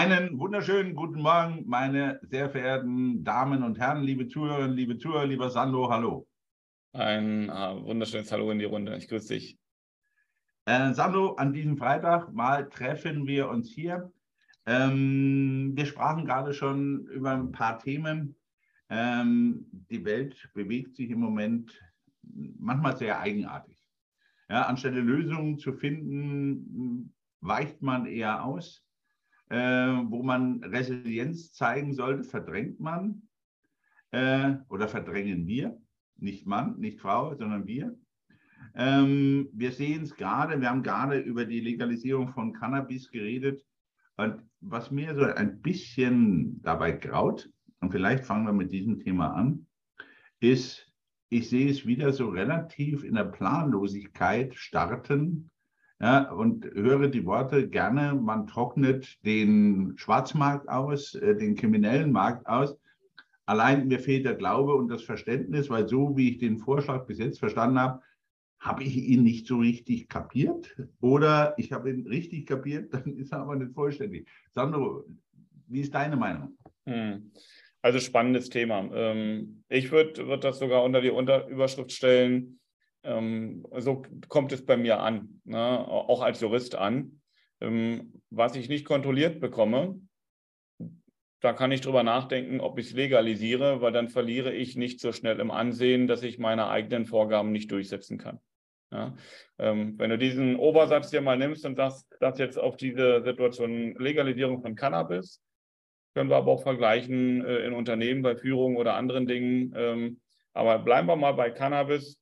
Einen wunderschönen guten Morgen, meine sehr verehrten Damen und Herren, liebe Zuhörerinnen, liebe Zuhörer, lieber Sandro, hallo. Ein äh, wunderschönes Hallo in die Runde. Ich grüße dich. Äh, Sandro, an diesem Freitag mal treffen wir uns hier. Ähm, wir sprachen gerade schon über ein paar Themen. Ähm, die Welt bewegt sich im Moment manchmal sehr eigenartig. Ja, anstelle Lösungen zu finden, weicht man eher aus. Äh, wo man Resilienz zeigen sollte, verdrängt man äh, oder verdrängen wir. Nicht Mann, nicht Frau, sondern wir. Ähm, wir sehen es gerade, wir haben gerade über die Legalisierung von Cannabis geredet. Und was mir so ein bisschen dabei graut, und vielleicht fangen wir mit diesem Thema an, ist, ich sehe es wieder so relativ in der Planlosigkeit starten ja, und höre die Worte gerne, man trocknet den Schwarzmarkt aus, äh, den kriminellen Markt aus. Allein mir fehlt der Glaube und das Verständnis, weil so wie ich den Vorschlag bis jetzt verstanden habe, habe ich ihn nicht so richtig kapiert oder ich habe ihn richtig kapiert, dann ist er aber nicht vollständig. Sandro, wie ist deine Meinung? Hm. Also spannendes Thema. Ähm, ich würde würd das sogar unter die Überschrift stellen, ähm, so kommt es bei mir an, ne? auch als Jurist an. Ähm, was ich nicht kontrolliert bekomme, da kann ich drüber nachdenken, ob ich es legalisiere, weil dann verliere ich nicht so schnell im Ansehen, dass ich meine eigenen Vorgaben nicht durchsetzen kann. Ja, ähm, wenn du diesen Obersatz dir mal nimmst und sagst, das jetzt auf diese Situation Legalisierung von Cannabis, können wir aber auch vergleichen äh, in Unternehmen bei Führung oder anderen Dingen. Ähm, aber bleiben wir mal bei Cannabis.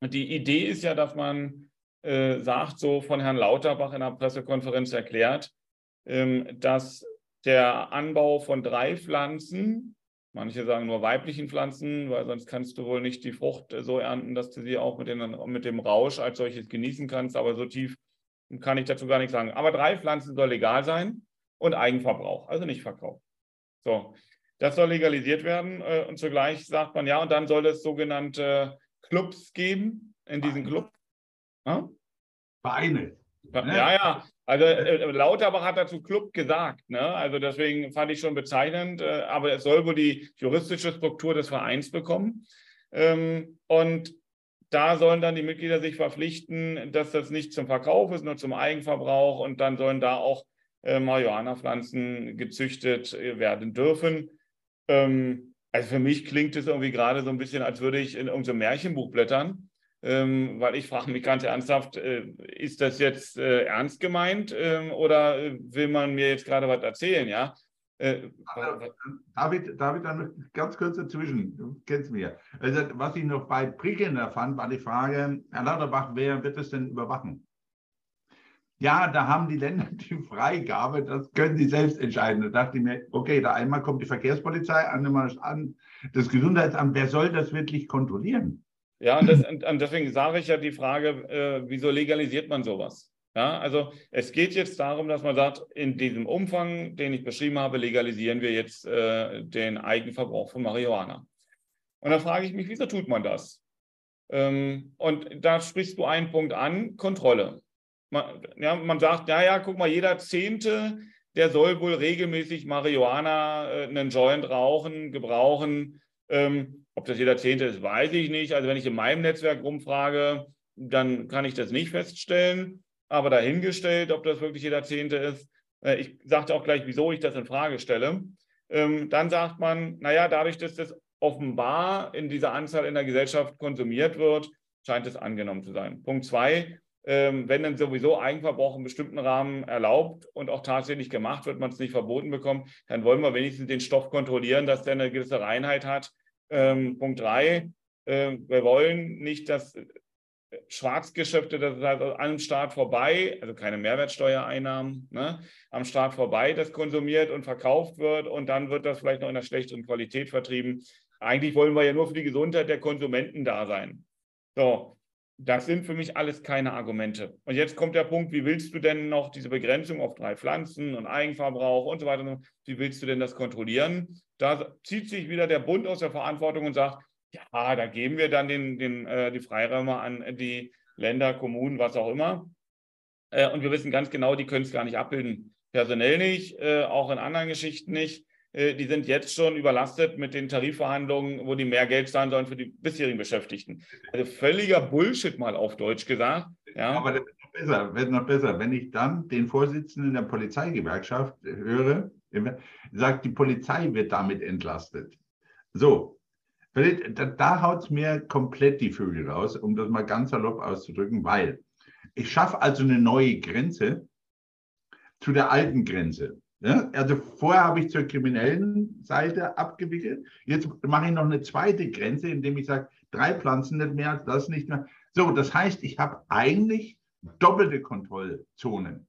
Die Idee ist ja, dass man äh, sagt, so von Herrn Lauterbach in der Pressekonferenz erklärt, ähm, dass der Anbau von drei Pflanzen, manche sagen nur weiblichen Pflanzen, weil sonst kannst du wohl nicht die Frucht so ernten, dass du sie auch mit, den, mit dem Rausch als solches genießen kannst, aber so tief kann ich dazu gar nichts sagen. Aber drei Pflanzen soll legal sein und Eigenverbrauch, also nicht Verkauf. So, das soll legalisiert werden äh, und zugleich sagt man ja, und dann soll es sogenannte Clubs geben in diesen Club. Ja? Vereine. Ja, ja. Also äh, Lauterbach hat dazu Club gesagt. Ne? Also deswegen fand ich schon bezeichnend. Äh, aber es soll wohl die juristische Struktur des Vereins bekommen. Ähm, und da sollen dann die Mitglieder sich verpflichten, dass das nicht zum Verkauf ist, nur zum Eigenverbrauch. Und dann sollen da auch äh, Marihuana-Pflanzen gezüchtet äh, werden dürfen. Ähm, also für mich klingt es irgendwie gerade so ein bisschen, als würde ich in irgendeinem Märchenbuch blättern, ähm, weil ich frage mich ganz ernsthaft, äh, ist das jetzt äh, ernst gemeint ähm, oder äh, will man mir jetzt gerade was erzählen, ja? Äh, David, David, dann ganz kurz dazwischen, du kennst mich ja. Also, was ich noch bei prickelnder fand, war die Frage, Herr Lauterbach, wer wird es denn überwachen? Ja, da haben die Länder die Freigabe, das können sie selbst entscheiden. Da dachte ich mir, okay, da einmal kommt die Verkehrspolizei, einmal an das Gesundheitsamt, wer soll das wirklich kontrollieren? Ja, und, das, und deswegen sage ich ja die Frage, äh, wieso legalisiert man sowas? Ja, also es geht jetzt darum, dass man sagt, in diesem Umfang, den ich beschrieben habe, legalisieren wir jetzt äh, den Eigenverbrauch von Marihuana. Und da frage ich mich, wieso tut man das? Ähm, und da sprichst du einen Punkt an, Kontrolle. Man, ja, man sagt, ja, ja, guck mal, jeder Zehnte, der soll wohl regelmäßig Marihuana, äh, einen Joint rauchen, gebrauchen. Ähm, ob das jeder Zehnte ist, weiß ich nicht. Also wenn ich in meinem Netzwerk rumfrage, dann kann ich das nicht feststellen. Aber dahingestellt, ob das wirklich jeder Zehnte ist, äh, ich sagte auch gleich, wieso ich das in Frage stelle. Ähm, dann sagt man, naja, dadurch, dass das offenbar in dieser Anzahl in der Gesellschaft konsumiert wird, scheint es angenommen zu sein. Punkt zwei, ähm, wenn dann sowieso Eigenverbrauch im bestimmten Rahmen erlaubt und auch tatsächlich gemacht wird, man es nicht verboten bekommt, dann wollen wir wenigstens den Stoff kontrollieren, dass der eine gewisse Reinheit hat. Ähm, Punkt drei, äh, wir wollen nicht, dass äh, Schwarzgeschäfte, das heißt also am Staat vorbei, also keine Mehrwertsteuereinnahmen, ne, am Staat vorbei das konsumiert und verkauft wird und dann wird das vielleicht noch in einer schlechteren Qualität vertrieben. Eigentlich wollen wir ja nur für die Gesundheit der Konsumenten da sein. So, das sind für mich alles keine Argumente. Und jetzt kommt der Punkt, wie willst du denn noch diese Begrenzung auf drei Pflanzen und Eigenverbrauch und so weiter, wie willst du denn das kontrollieren? Da zieht sich wieder der Bund aus der Verantwortung und sagt, ja, da geben wir dann den, den, äh, die Freiräume an die Länder, Kommunen, was auch immer. Äh, und wir wissen ganz genau, die können es gar nicht abbilden. personell nicht, äh, auch in anderen Geschichten nicht. Äh, die sind jetzt schon überlastet mit den Tarifverhandlungen, wo die mehr Geld zahlen sollen für die bisherigen Beschäftigten. Also völliger Bullshit mal auf Deutsch gesagt. Ja. Aber das ist noch besser, wird noch besser. Wenn ich dann den Vorsitzenden der Polizeigewerkschaft höre, sagt, die Polizei wird damit entlastet. So, da, da haut es mir komplett die Vögel raus, um das mal ganz salopp auszudrücken, weil ich schaffe also eine neue Grenze zu der alten Grenze. Ja, also vorher habe ich zur kriminellen Seite abgewickelt. Jetzt mache ich noch eine zweite Grenze, indem ich sage, drei Pflanzen nicht mehr das nicht mehr. So, das heißt, ich habe eigentlich doppelte Kontrollzonen.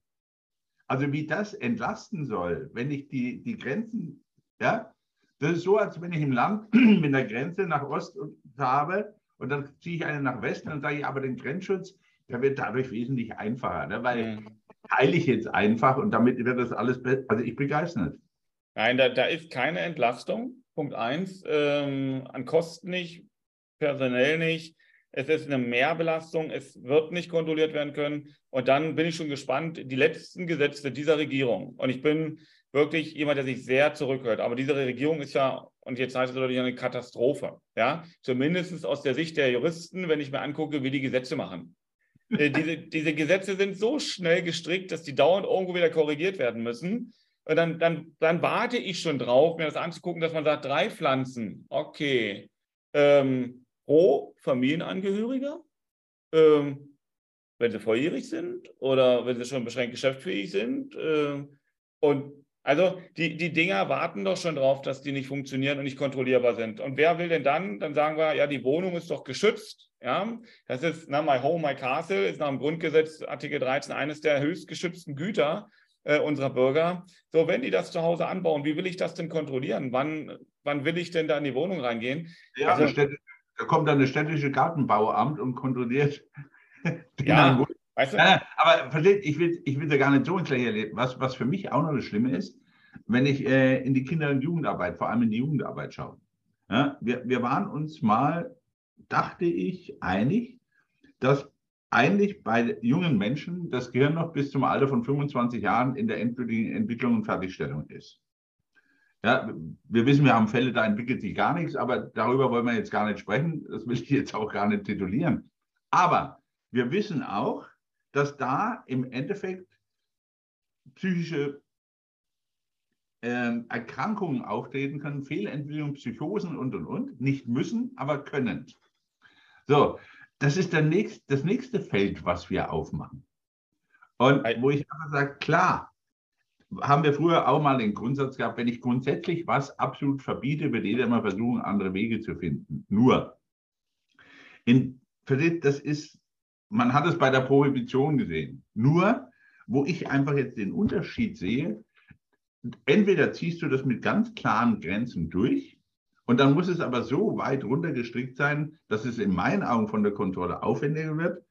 Also wie das entlasten soll, wenn ich die, die Grenzen, ja, das ist so, als wenn ich im Land mit der Grenze nach Ost habe und dann ziehe ich eine nach Westen und sage ich, aber den Grenzschutz, der wird dadurch wesentlich einfacher, ne? weil mhm teile ich jetzt einfach und damit wird das alles. Also ich begeistert. Nein, da, da ist keine Entlastung. Punkt eins, ähm, an Kosten nicht, personell nicht. Es ist eine Mehrbelastung, es wird nicht kontrolliert werden können. Und dann bin ich schon gespannt, die letzten Gesetze dieser Regierung. Und ich bin wirklich jemand, der sich sehr zurückhört. Aber diese Regierung ist ja, und jetzt heißt es natürlich eine Katastrophe. Ja, zumindest aus der Sicht der Juristen, wenn ich mir angucke, wie die Gesetze machen. Äh, diese, diese Gesetze sind so schnell gestrickt, dass die dauernd irgendwo wieder korrigiert werden müssen. Und dann, dann, dann warte ich schon drauf, mir das anzugucken, dass man sagt, drei Pflanzen, okay, ähm, pro Familienangehöriger, ähm, wenn sie volljährig sind oder wenn sie schon beschränkt geschäftsfähig sind. Äh, und also die, die Dinger warten doch schon drauf, dass die nicht funktionieren und nicht kontrollierbar sind. Und wer will denn dann? Dann sagen wir, ja, die Wohnung ist doch geschützt. Ja, das ist, na, My Home, My Castle ist nach dem Grundgesetz Artikel 13 eines der höchst geschützten Güter äh, unserer Bürger. So, wenn die das zu Hause anbauen, wie will ich das denn kontrollieren? Wann, wann will ich denn da in die Wohnung reingehen? Ja, also, da kommt dann das städtische Gartenbauamt und kontrolliert. ja, weißt du? ja, aber versteht, ich will, ich will da gar nicht so ins Lächerliche. Was, was für mich auch noch das Schlimme ist, wenn ich äh, in die Kinder- und Jugendarbeit, vor allem in die Jugendarbeit schaue. Ja, wir, wir waren uns mal dachte ich einig, dass eigentlich bei jungen Menschen das Gehirn noch bis zum Alter von 25 Jahren in der endgültigen Entwicklung und Fertigstellung ist. Ja, wir wissen, wir haben Fälle, da entwickelt sich gar nichts, aber darüber wollen wir jetzt gar nicht sprechen. Das will ich jetzt auch gar nicht titulieren. Aber wir wissen auch, dass da im Endeffekt psychische äh, Erkrankungen auftreten können, Fehlentwicklung, Psychosen und, und, und. Nicht müssen, aber können. So, das ist der nächst, das nächste Feld, was wir aufmachen. Und wo ich aber sage, klar, haben wir früher auch mal den Grundsatz gehabt, wenn ich grundsätzlich was absolut verbiete, wird jeder immer versuchen, andere Wege zu finden. Nur, in, das ist, man hat es bei der Prohibition gesehen. Nur, wo ich einfach jetzt den Unterschied sehe, entweder ziehst du das mit ganz klaren Grenzen durch und dann muss es aber so weit runtergestrickt sein, dass es in meinen Augen von der Kontrolle aufwendiger wird.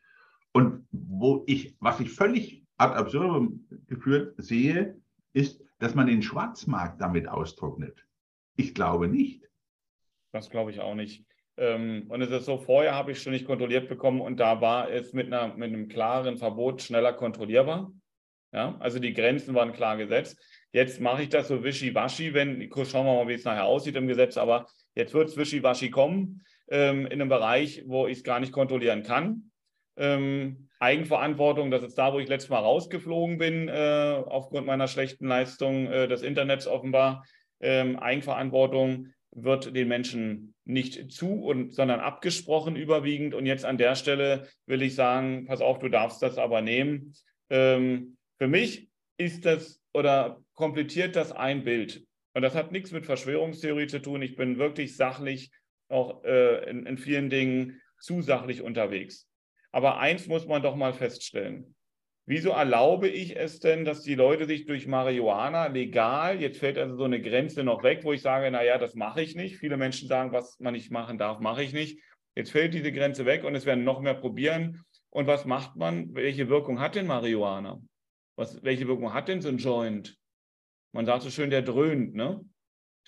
Und wo ich, was ich völlig ad absurdum geführt sehe, ist, dass man den Schwarzmarkt damit austrocknet. Ich glaube nicht. Das glaube ich auch nicht. Ähm, und es ist so, vorher habe ich schon nicht kontrolliert bekommen und da war es mit, einer, mit einem klaren Verbot schneller kontrollierbar. Ja, also die Grenzen waren klar gesetzt. Jetzt mache ich das so wischiwaschi, wenn, schauen wir mal, wie es nachher aussieht im Gesetz, aber jetzt wird es wischiwaschi kommen ähm, in einem Bereich, wo ich es gar nicht kontrollieren kann. Ähm, Eigenverantwortung, das ist da, wo ich letztes Mal rausgeflogen bin, äh, aufgrund meiner schlechten Leistung äh, des Internets offenbar. Ähm, Eigenverantwortung wird den Menschen nicht zu, und, sondern abgesprochen überwiegend. Und jetzt an der Stelle will ich sagen, pass auf, du darfst das aber nehmen. Ähm, für mich ist das oder komplettiert das ein Bild. Und das hat nichts mit Verschwörungstheorie zu tun. Ich bin wirklich sachlich, auch äh, in, in vielen Dingen zu sachlich unterwegs. Aber eins muss man doch mal feststellen. Wieso erlaube ich es denn, dass die Leute sich durch Marihuana legal, jetzt fällt also so eine Grenze noch weg, wo ich sage, naja, das mache ich nicht. Viele Menschen sagen, was man nicht machen darf, mache ich nicht. Jetzt fällt diese Grenze weg und es werden noch mehr probieren. Und was macht man? Welche Wirkung hat denn Marihuana? Was, welche Wirkung hat denn so ein Joint? Man sagt so schön, der dröhnt, ne?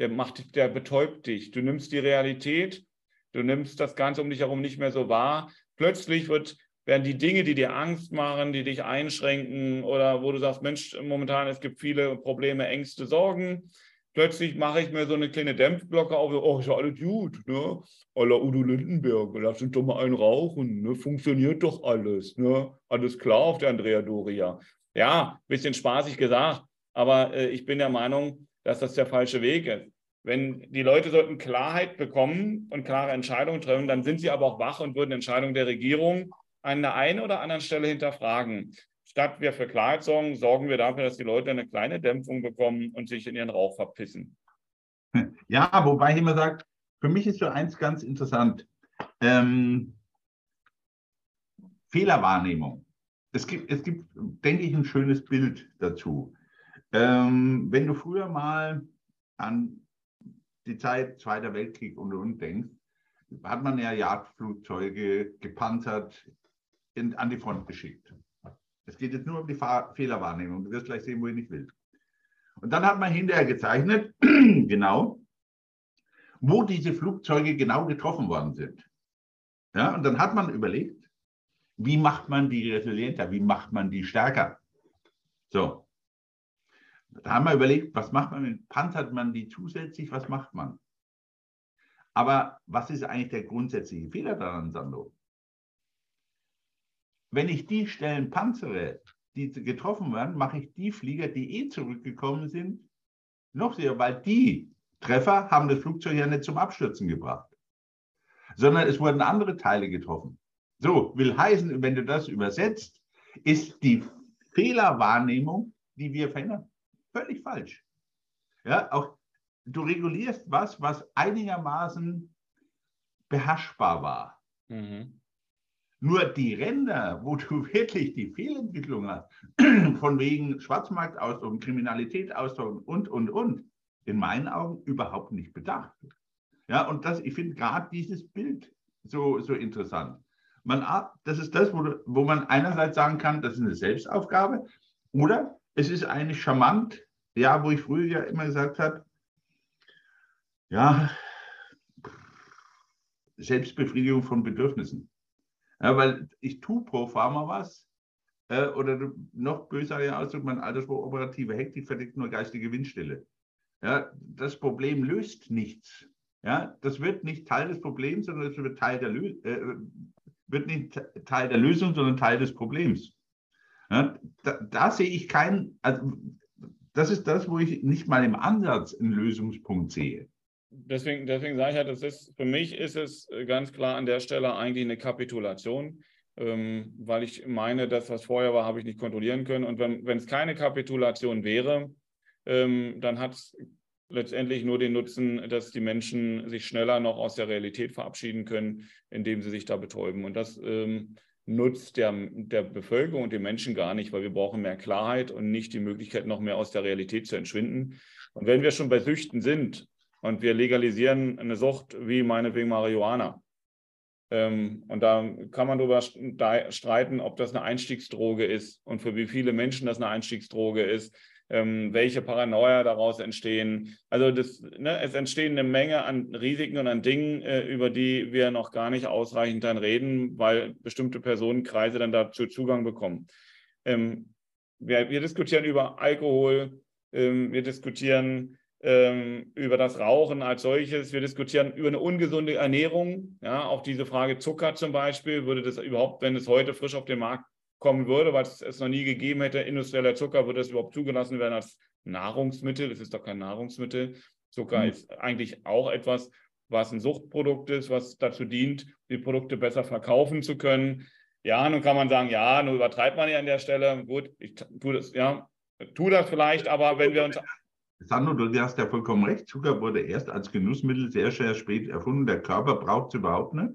Der macht, der betäubt dich. Du nimmst die Realität, du nimmst das Ganze um dich herum nicht mehr so wahr. Plötzlich wird, während die Dinge, die dir Angst machen, die dich einschränken oder wo du sagst, Mensch, momentan es gibt viele Probleme, Ängste, Sorgen, plötzlich mache ich mir so eine kleine Dämpfglocke auf, oh, ist ja alles gut, ne? Aller Udo Lindenberg, lass uns doch mal einen rauchen, ne? Funktioniert doch alles, ne? Alles klar auf der Andrea Doria. Ja, bisschen spaßig gesagt, aber äh, ich bin der Meinung, dass das der falsche Weg ist. Wenn die Leute sollten Klarheit bekommen und klare Entscheidungen treffen, dann sind sie aber auch wach und würden Entscheidungen der Regierung an der einen oder anderen Stelle hinterfragen. Statt wir für Klarheit sorgen, sorgen wir dafür, dass die Leute eine kleine Dämpfung bekommen und sich in ihren Rauch verpissen. Ja, wobei ich immer sage, für mich ist so eins ganz interessant. Ähm, Fehlerwahrnehmung. Es gibt, es gibt, denke ich, ein schönes Bild dazu. Ähm, wenn du früher mal an die Zeit Zweiter Weltkrieg und und denkst, hat man ja Jagdflugzeuge gepanzert in, an die Front geschickt. Es geht jetzt nur um die Fahr Fehlerwahrnehmung. Du wirst gleich sehen, wo ich nicht will. Und dann hat man hinterher gezeichnet, genau, wo diese Flugzeuge genau getroffen worden sind. Ja, und dann hat man überlegt, wie macht man die resilienter, wie macht man die stärker. So. Da haben wir überlegt, was macht man, panzert man die zusätzlich, was macht man? Aber was ist eigentlich der grundsätzliche Fehler daran, Sandro? Wenn ich die Stellen panzere, die getroffen werden, mache ich die Flieger, die eh zurückgekommen sind, noch sehr, weil die Treffer haben das Flugzeug ja nicht zum Abstürzen gebracht, sondern es wurden andere Teile getroffen. So, will heißen, wenn du das übersetzt, ist die Fehlerwahrnehmung, die wir verändern, völlig falsch. Ja, auch du regulierst was, was einigermaßen beherrschbar war. Mhm. Nur die Ränder, wo du wirklich die Fehlentwicklung hast, von wegen Schwarzmarkt ausdrucken, Kriminalität ausdrucken und, und, und, in meinen Augen überhaupt nicht bedacht. Ja, und das, ich finde gerade dieses Bild so, so interessant. Man, das ist das, wo, wo man einerseits sagen kann, das ist eine Selbstaufgabe, oder es ist eigentlich charmant, ja, wo ich früher ja immer gesagt habe, ja, Selbstbefriedigung von Bedürfnissen. Ja, weil ich tue pro Pharma was, äh, oder noch böser Ausdruck, mein Altersspruch, operative Hektik verdeckt nur geistige Windstille. Ja, das Problem löst nichts. Ja, das wird nicht Teil des Problems, sondern es wird Teil der, äh, wird nicht Teil der Lösung, sondern Teil des Problems. Ja, da, da, sehe ich keinen, also das ist das, wo ich nicht mal im Ansatz einen Lösungspunkt sehe. Deswegen, deswegen sage ich ja, das ist, für mich ist es ganz klar an der Stelle eigentlich eine Kapitulation, ähm, weil ich meine, das, was vorher war, habe ich nicht kontrollieren können. Und wenn, wenn es keine Kapitulation wäre, ähm, dann hat es letztendlich nur den Nutzen, dass die Menschen sich schneller noch aus der Realität verabschieden können, indem sie sich da betäuben. Und das ähm, nutzt der, der Bevölkerung und den Menschen gar nicht, weil wir brauchen mehr Klarheit und nicht die Möglichkeit, noch mehr aus der Realität zu entschwinden. Und wenn wir schon bei Süchten sind und wir legalisieren eine Sucht wie meinetwegen Marihuana, ähm, und da kann man darüber streiten, ob das eine Einstiegsdroge ist und für wie viele Menschen das eine Einstiegsdroge ist ähm, welche Paranoia daraus entstehen. Also das, ne, es entstehen eine Menge an Risiken und an Dingen, äh, über die wir noch gar nicht ausreichend dann reden, weil bestimmte Personenkreise dann dazu Zugang bekommen. Ähm, wir, wir, diskutieren über Alkohol, ähm, wir diskutieren ähm, über das Rauchen als solches, wir diskutieren über eine ungesunde Ernährung. Ja, auch diese Frage Zucker zum Beispiel, würde das überhaupt, wenn es heute frisch auf den Markt kommen würde, weil es es noch nie gegeben hätte. Industrieller Zucker würde es überhaupt zugelassen werden als Nahrungsmittel. Es ist doch kein Nahrungsmittel. Zucker mhm. ist eigentlich auch etwas, was ein Suchtprodukt ist, was dazu dient, die Produkte besser verkaufen zu können. Ja, nun kann man sagen, ja, nun übertreibt man ja an der Stelle. Gut, ich tue das, ja, tue das vielleicht, aber wenn wir uns. Sandro, du hast ja vollkommen recht. Zucker wurde erst als Genussmittel sehr, sehr spät erfunden. Der Körper braucht es überhaupt nicht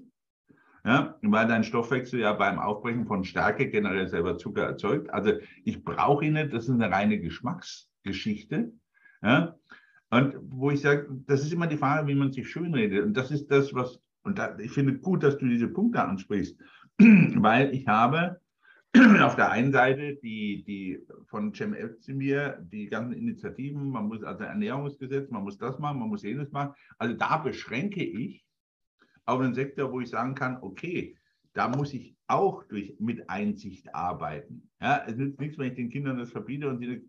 ja, weil dein Stoffwechsel ja beim Aufbrechen von Stärke generell selber Zucker erzeugt. Also ich brauche ihn nicht, das ist eine reine Geschmacksgeschichte. Ja, und wo ich sage, das ist immer die Frage, wie man sich schönredet. Und das ist das, was, und da, ich finde gut, dass du diese Punkte ansprichst, weil ich habe auf der einen Seite die, die von Cem Özdemir, die ganzen Initiativen, man muss also Ernährungsgesetz, man muss das machen, man muss jenes machen. Also da beschränke ich auf einen Sektor, wo ich sagen kann, okay, da muss ich auch durch, mit Einsicht arbeiten. Ja, es nützt nichts, wenn ich den Kindern das verbiete und die,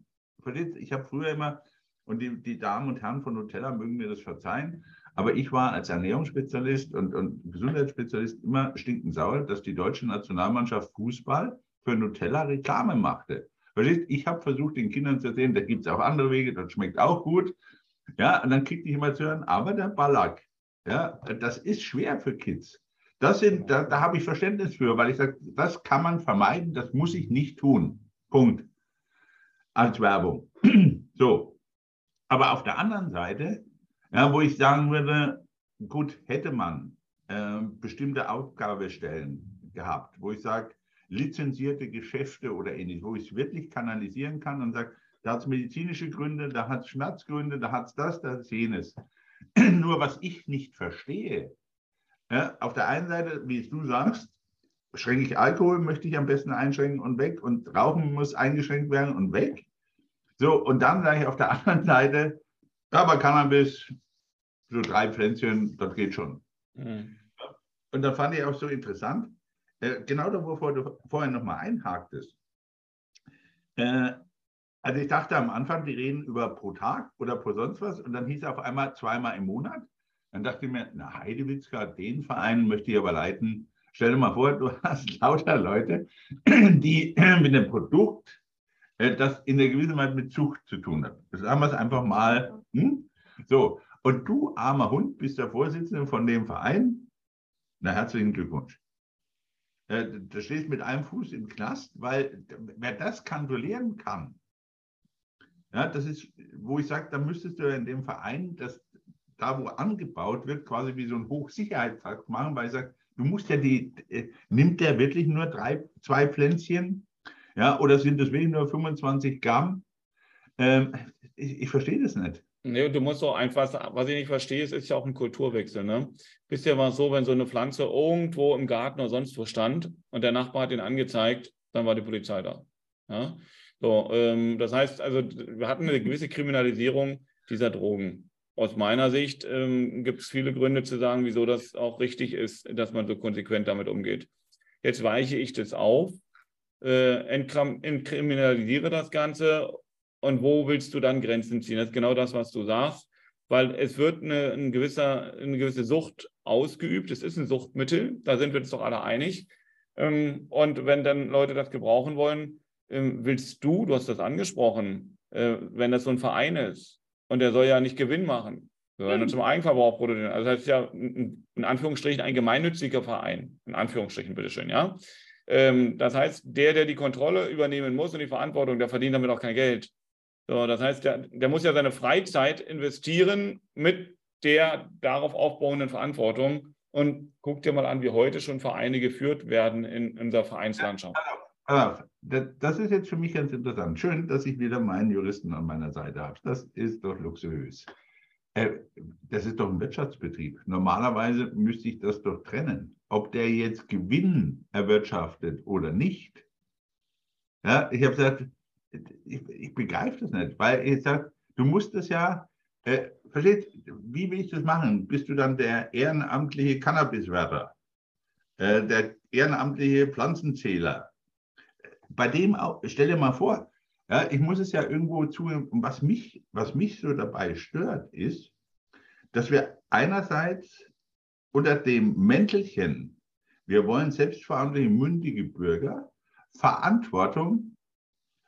ich habe früher immer, und die, die, Damen und Herren von Nutella mögen mir das verzeihen, aber ich war als Ernährungsspezialist und, und Gesundheitsspezialist immer stinkend sauer, dass die deutsche Nationalmannschaft Fußball für Nutella Reklame machte. Verstehst? Ich habe versucht, den Kindern zu erzählen, da gibt es auch andere Wege, das schmeckt auch gut. Ja, und dann kriegte ich immer zu hören, aber der Ballack, ja, das ist schwer für Kids. Das sind, da, da habe ich Verständnis für, weil ich sage, das kann man vermeiden, das muss ich nicht tun. Punkt. Als Werbung. so. Aber auf der anderen Seite, ja, wo ich sagen würde, gut, hätte man äh, bestimmte Aufgabestellen gehabt, wo ich sage, lizenzierte Geschäfte oder ähnliches, wo ich es wirklich kanalisieren kann und sage, da hat es medizinische Gründe, da hat es Schmerzgründe, da hat es das, da hat es jenes. Nur was ich nicht verstehe, ja, auf der einen Seite, wie du sagst, schränke ich Alkohol, möchte ich am besten einschränken und weg und Rauchen muss eingeschränkt werden und weg. So, und dann sage ich auf der anderen Seite, aber Cannabis, so drei Pflänzchen, das geht schon. Mhm. Und da fand ich auch so interessant, äh, genau da, wovor du vorhin nochmal einhaktest. Äh, also ich dachte am Anfang, die reden über pro Tag oder pro sonst was und dann hieß es auf einmal zweimal im Monat. Dann dachte ich mir, na Heidewitzka, den Verein möchte ich aber leiten. Stell dir mal vor, du hast lauter Leute, die mit dem Produkt, äh, das in der gewissen Weise mit Zucht zu tun hat. Das haben wir es einfach mal. Hm? So, und du, armer Hund, bist der Vorsitzende von dem Verein. Na, herzlichen Glückwunsch. Äh, du stehst mit einem Fuß im Knast, weil wer das kontrollieren kann, ja, das ist, wo ich sage, da müsstest du in dem Verein das da wo angebaut wird, quasi wie so ein Hochsicherheitstrakt machen, weil ich sage, du musst ja die, äh, nimmt der wirklich nur drei, zwei Pflänzchen? Ja, oder sind das wirklich nur 25 Gramm? Ähm, ich, ich verstehe das nicht. Nee, du musst auch einfach, was ich nicht verstehe, ist, ist ja auch ein Kulturwechsel. Ne? Bisher war es so, wenn so eine Pflanze irgendwo im Garten oder sonst wo stand und der Nachbar hat ihn angezeigt, dann war die Polizei da. Ja? So, ähm, das heißt, also wir hatten eine gewisse Kriminalisierung dieser Drogen aus meiner Sicht ähm, gibt es viele Gründe zu sagen, wieso das auch richtig ist, dass man so konsequent damit umgeht. Jetzt weiche ich das auf, äh, entkriminalisiere das Ganze und wo willst du dann Grenzen ziehen? Das ist genau das, was du sagst, weil es wird eine, ein gewisser, eine gewisse Sucht ausgeübt. Es ist ein Suchtmittel, da sind wir uns doch alle einig. Ähm, und wenn dann Leute das gebrauchen wollen, willst du, du hast das angesprochen, äh, wenn das so ein Verein ist, und der soll ja nicht Gewinn machen, sondern mhm. zum Eigenverbrauch produzieren. Also das heißt ja in Anführungsstrichen ein gemeinnütziger Verein, in Anführungsstrichen bitteschön, ja. Ähm, das heißt, der, der die Kontrolle übernehmen muss und die Verantwortung, der verdient damit auch kein Geld. So, das heißt, der, der muss ja seine Freizeit investieren mit der darauf aufbauenden Verantwortung. Und guck dir mal an, wie heute schon Vereine geführt werden in, unserer Vereinslandschaft. Aber das ist jetzt für mich ganz interessant. Schön, dass ich wieder meinen Juristen an meiner Seite habe. Das ist doch luxuriös. Äh, das ist doch ein Wirtschaftsbetrieb. Normalerweise müsste ich das doch trennen. Ob der jetzt Gewinn erwirtschaftet oder nicht. Ja, ich habe gesagt, ich, ich begreife das nicht, weil ich sage, du musst das ja, äh, versteht, wie will ich das machen? Bist du dann der ehrenamtliche Cannabiswerber, äh, der ehrenamtliche Pflanzenzähler? Bei dem auch, stell dir mal vor, ja, ich muss es ja irgendwo zugeben, was mich, was mich so dabei stört, ist, dass wir einerseits unter dem Mäntelchen, wir wollen selbstverantwortliche, mündige Bürger, Verantwortung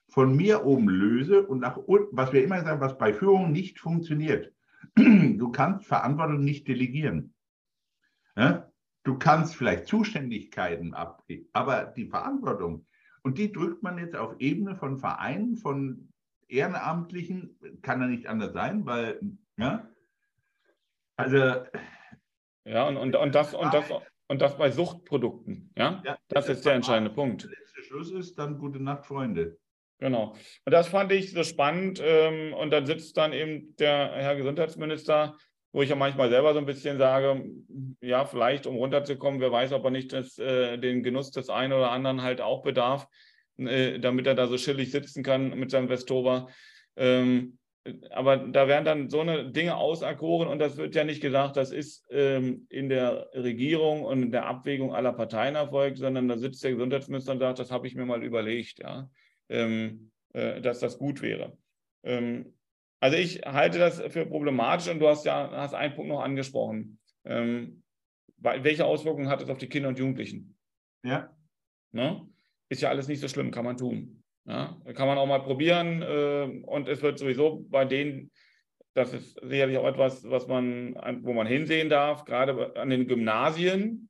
von mir oben löse und nach unten, was wir immer sagen, was bei Führung nicht funktioniert. Du kannst Verantwortung nicht delegieren. Ja? Du kannst vielleicht Zuständigkeiten abgeben, aber die Verantwortung, und die drückt man jetzt auf Ebene von Vereinen, von Ehrenamtlichen, kann ja nicht anders sein, weil, ja, also. Ja, und, und, und, das, und, das, und das bei Suchtprodukten, ja, ja das, das ist der entscheidende Punkt. Der letzte Schluss ist dann gute Nacht, Freunde. Genau. Und das fand ich so spannend. Ähm, und dann sitzt dann eben der Herr Gesundheitsminister wo ich ja manchmal selber so ein bisschen sage, ja, vielleicht um runterzukommen, wer weiß, ob er nicht das, äh, den Genuss des einen oder anderen halt auch bedarf, äh, damit er da so chillig sitzen kann mit seinem Vestova. Ähm, aber da werden dann so eine Dinge auserkoren und das wird ja nicht gesagt, das ist ähm, in der Regierung und in der Abwägung aller Parteien erfolgt, sondern da sitzt der Gesundheitsminister und sagt, das habe ich mir mal überlegt, ja, ähm, äh, dass das gut wäre. Ähm, also ich halte das für problematisch und du hast ja hast einen Punkt noch angesprochen. Ähm, welche Auswirkungen hat es auf die Kinder und Jugendlichen? Ja. Ne? Ist ja alles nicht so schlimm, kann man tun. Ja? Kann man auch mal probieren äh, und es wird sowieso bei denen, das ist sicherlich auch etwas, was man, wo man hinsehen darf, gerade an den Gymnasien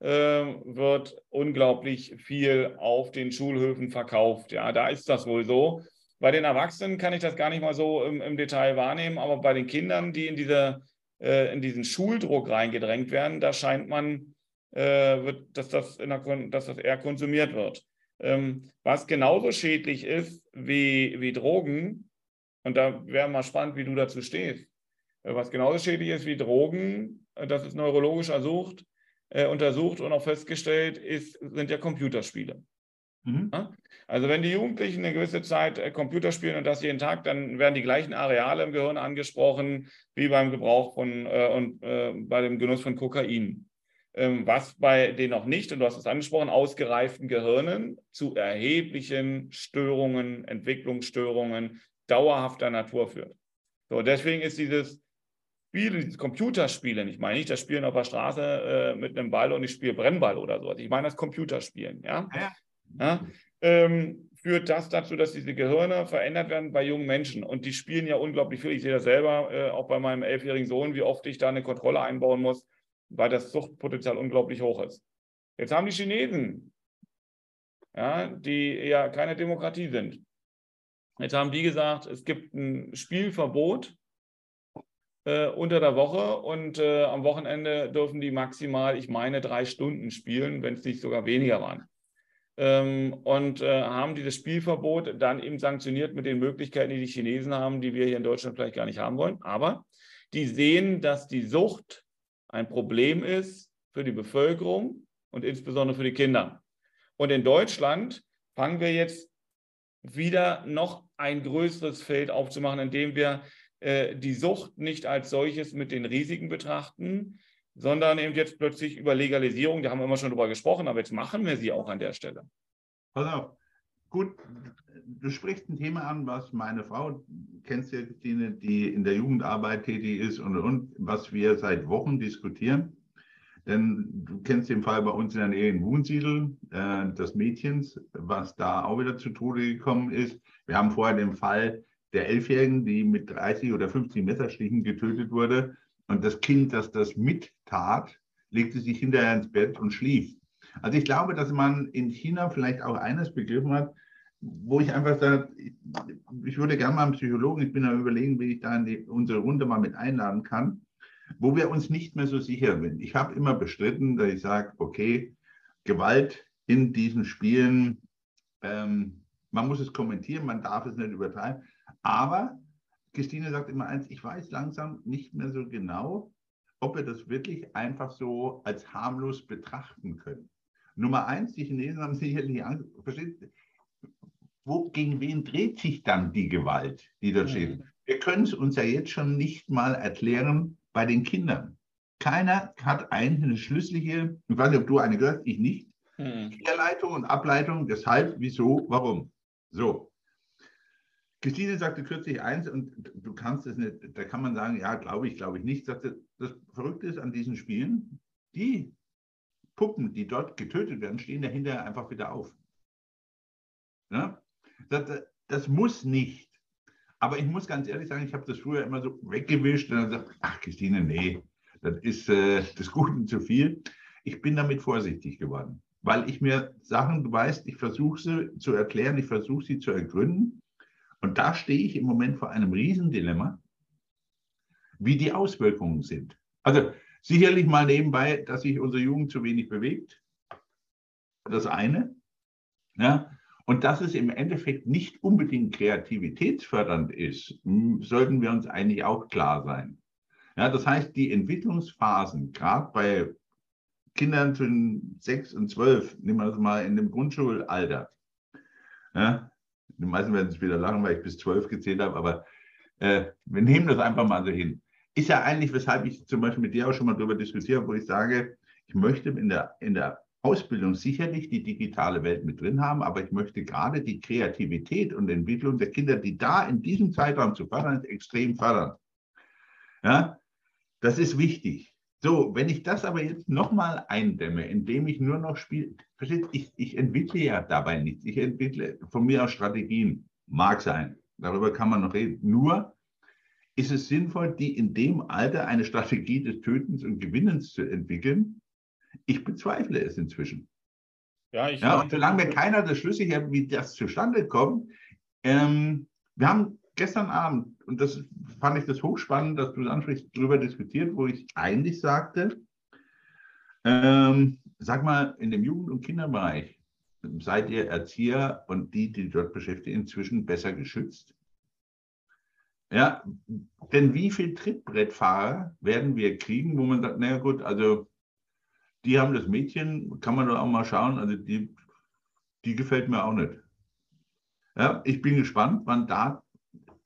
äh, wird unglaublich viel auf den Schulhöfen verkauft. Ja, da ist das wohl so. Bei den Erwachsenen kann ich das gar nicht mal so im, im Detail wahrnehmen, aber bei den Kindern, die in, diese, äh, in diesen Schuldruck reingedrängt werden, da scheint man, äh, wird, dass, das der, dass das eher konsumiert wird. Ähm, was genauso schädlich ist wie, wie Drogen, und da wäre mal spannend, wie du dazu stehst, äh, was genauso schädlich ist wie Drogen, äh, das ist neurologisch ersucht, äh, untersucht und auch festgestellt, ist, sind ja Computerspiele. Mhm. Also wenn die Jugendlichen eine gewisse Zeit äh, Computer spielen und das jeden Tag, dann werden die gleichen Areale im Gehirn angesprochen wie beim Gebrauch von äh, und äh, bei dem Genuss von Kokain. Ähm, was bei den noch nicht, und du hast es angesprochen, ausgereiften Gehirnen zu erheblichen Störungen, Entwicklungsstörungen dauerhafter Natur führt. So, deswegen ist dieses Spiel, dieses Computerspielen, ich meine nicht das Spielen auf der Straße äh, mit einem Ball und ich spiele Brennball oder so. Ich meine das Computerspielen. Ja? ja. Ja, ähm, führt das dazu, dass diese Gehirne verändert werden bei jungen Menschen. Und die spielen ja unglaublich viel. Ich sehe das selber, äh, auch bei meinem elfjährigen Sohn, wie oft ich da eine Kontrolle einbauen muss, weil das Suchtpotenzial unglaublich hoch ist. Jetzt haben die Chinesen, ja, die ja keine Demokratie sind. Jetzt haben die gesagt, es gibt ein Spielverbot äh, unter der Woche und äh, am Wochenende dürfen die maximal, ich meine, drei Stunden spielen, wenn es nicht sogar weniger waren ähm, und äh, haben dieses Spielverbot dann eben sanktioniert mit den Möglichkeiten, die die Chinesen haben, die wir hier in Deutschland vielleicht gar nicht haben wollen. Aber die sehen, dass die Sucht ein Problem ist für die Bevölkerung und insbesondere für die Kinder. Und in Deutschland fangen wir jetzt wieder noch ein größeres Feld aufzumachen, indem wir äh, die Sucht nicht als solches mit den Risiken betrachten, sondern eben jetzt plötzlich über Legalisierung, da haben wir immer schon drüber gesprochen, aber jetzt machen wir sie auch an der Stelle. Pass auf, gut, du sprichst ein Thema an, was meine Frau, kennst ja Christine, die in der Jugendarbeit tätig ist und, und, was wir seit Wochen diskutieren. Denn du kennst den Fall bei uns in der Nähe in Wunsiedel, äh, des Mädchens, was da auch wieder zu Tode gekommen ist. Wir haben vorher den Fall der Elfjährigen, die mit 30 oder 50 Messerstichen getötet wurde. Und das Kind, das das mittat, legte sich hinterher ins Bett und schlief. Also ich glaube, dass man in China vielleicht auch eines begriffen hat, wo ich einfach sage, ich würde gerne mal einen Psychologen, ich bin am überlegen, wie ich da in die, unsere Runde mal mit einladen kann, wo wir uns nicht mehr so sicher sind. Ich habe immer bestritten, dass ich sage, okay, Gewalt in diesen Spielen, ähm, man muss es kommentieren, man darf es nicht übertreiben, aber Christine sagt immer eins, ich weiß langsam nicht mehr so genau, ob wir das wirklich einfach so als harmlos betrachten können. Nummer eins, die Chinesen haben sicherlich Angst, versteht, wo, gegen wen dreht sich dann die Gewalt, die da steht? Mhm. Wir können es uns ja jetzt schon nicht mal erklären bei den Kindern. Keiner hat eine schlüssige, ich weiß nicht, ob du eine gehört, ich nicht, mhm. Herleitung und Ableitung, deshalb, wieso, warum. So, Christine sagte kürzlich eins, und du kannst es nicht, da kann man sagen, ja, glaube ich, glaube ich nicht. Sagte, das Verrückte ist an diesen Spielen, die Puppen, die dort getötet werden, stehen dahinter einfach wieder auf. Ja? Das, das muss nicht. Aber ich muss ganz ehrlich sagen, ich habe das früher immer so weggewischt und dann gesagt, ach Christine, nee, das ist äh, das Gute zu viel. Ich bin damit vorsichtig geworden, weil ich mir Sachen, du weißt, ich versuche sie zu erklären, ich versuche sie zu ergründen und da stehe ich im Moment vor einem Riesendilemma, wie die Auswirkungen sind. Also sicherlich mal nebenbei, dass sich unsere Jugend zu wenig bewegt. Das eine. Ja, und dass es im Endeffekt nicht unbedingt kreativitätsfördernd ist, sollten wir uns eigentlich auch klar sein. Ja, das heißt, die Entwicklungsphasen, gerade bei Kindern zwischen sechs und zwölf, nehmen wir das mal in dem Grundschulalter, ja, die meisten werden es wieder lachen, weil ich bis zwölf gezählt habe, aber äh, wir nehmen das einfach mal so hin. Ist ja eigentlich, weshalb ich zum Beispiel mit dir auch schon mal darüber diskutiere, wo ich sage, ich möchte in der, in der Ausbildung sicherlich die digitale Welt mit drin haben, aber ich möchte gerade die Kreativität und Entwicklung der Kinder, die da in diesem Zeitraum zu fördern ist, extrem fördern. Ja, das ist wichtig. So, wenn ich das aber jetzt nochmal eindämme, indem ich nur noch spiele, versteht, ich, ich entwickle ja dabei nichts. Ich entwickle von mir aus Strategien. Mag sein. Darüber kann man noch reden. Nur ist es sinnvoll, die in dem Alter eine Strategie des Tötens und Gewinnens zu entwickeln? Ich bezweifle es inzwischen. Ja, ich ja, und solange mir keiner das schlüssig hat, wie das zustande kommt, ähm, wir haben gestern Abend, und das fand ich das hochspannend, dass du es ansprichst, darüber diskutiert, wo ich eigentlich sagte, ähm, sag mal, in dem Jugend- und Kinderbereich seid ihr Erzieher und die, die dort beschäftigen, inzwischen besser geschützt? Ja, denn wie viele Trittbrettfahrer werden wir kriegen, wo man sagt, naja gut, also die haben das Mädchen, kann man doch auch mal schauen, also die, die gefällt mir auch nicht. Ja, ich bin gespannt, wann da,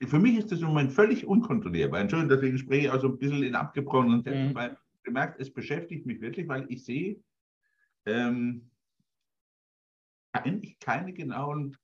für mich ist das im Moment völlig unkontrollierbar. Entschuldigung, deswegen spreche ich auch so ein bisschen in abgebrochenen Sätzen, mhm. weil gemerkt, es beschäftigt mich wirklich, weil ich sehe ähm, eigentlich keine genauen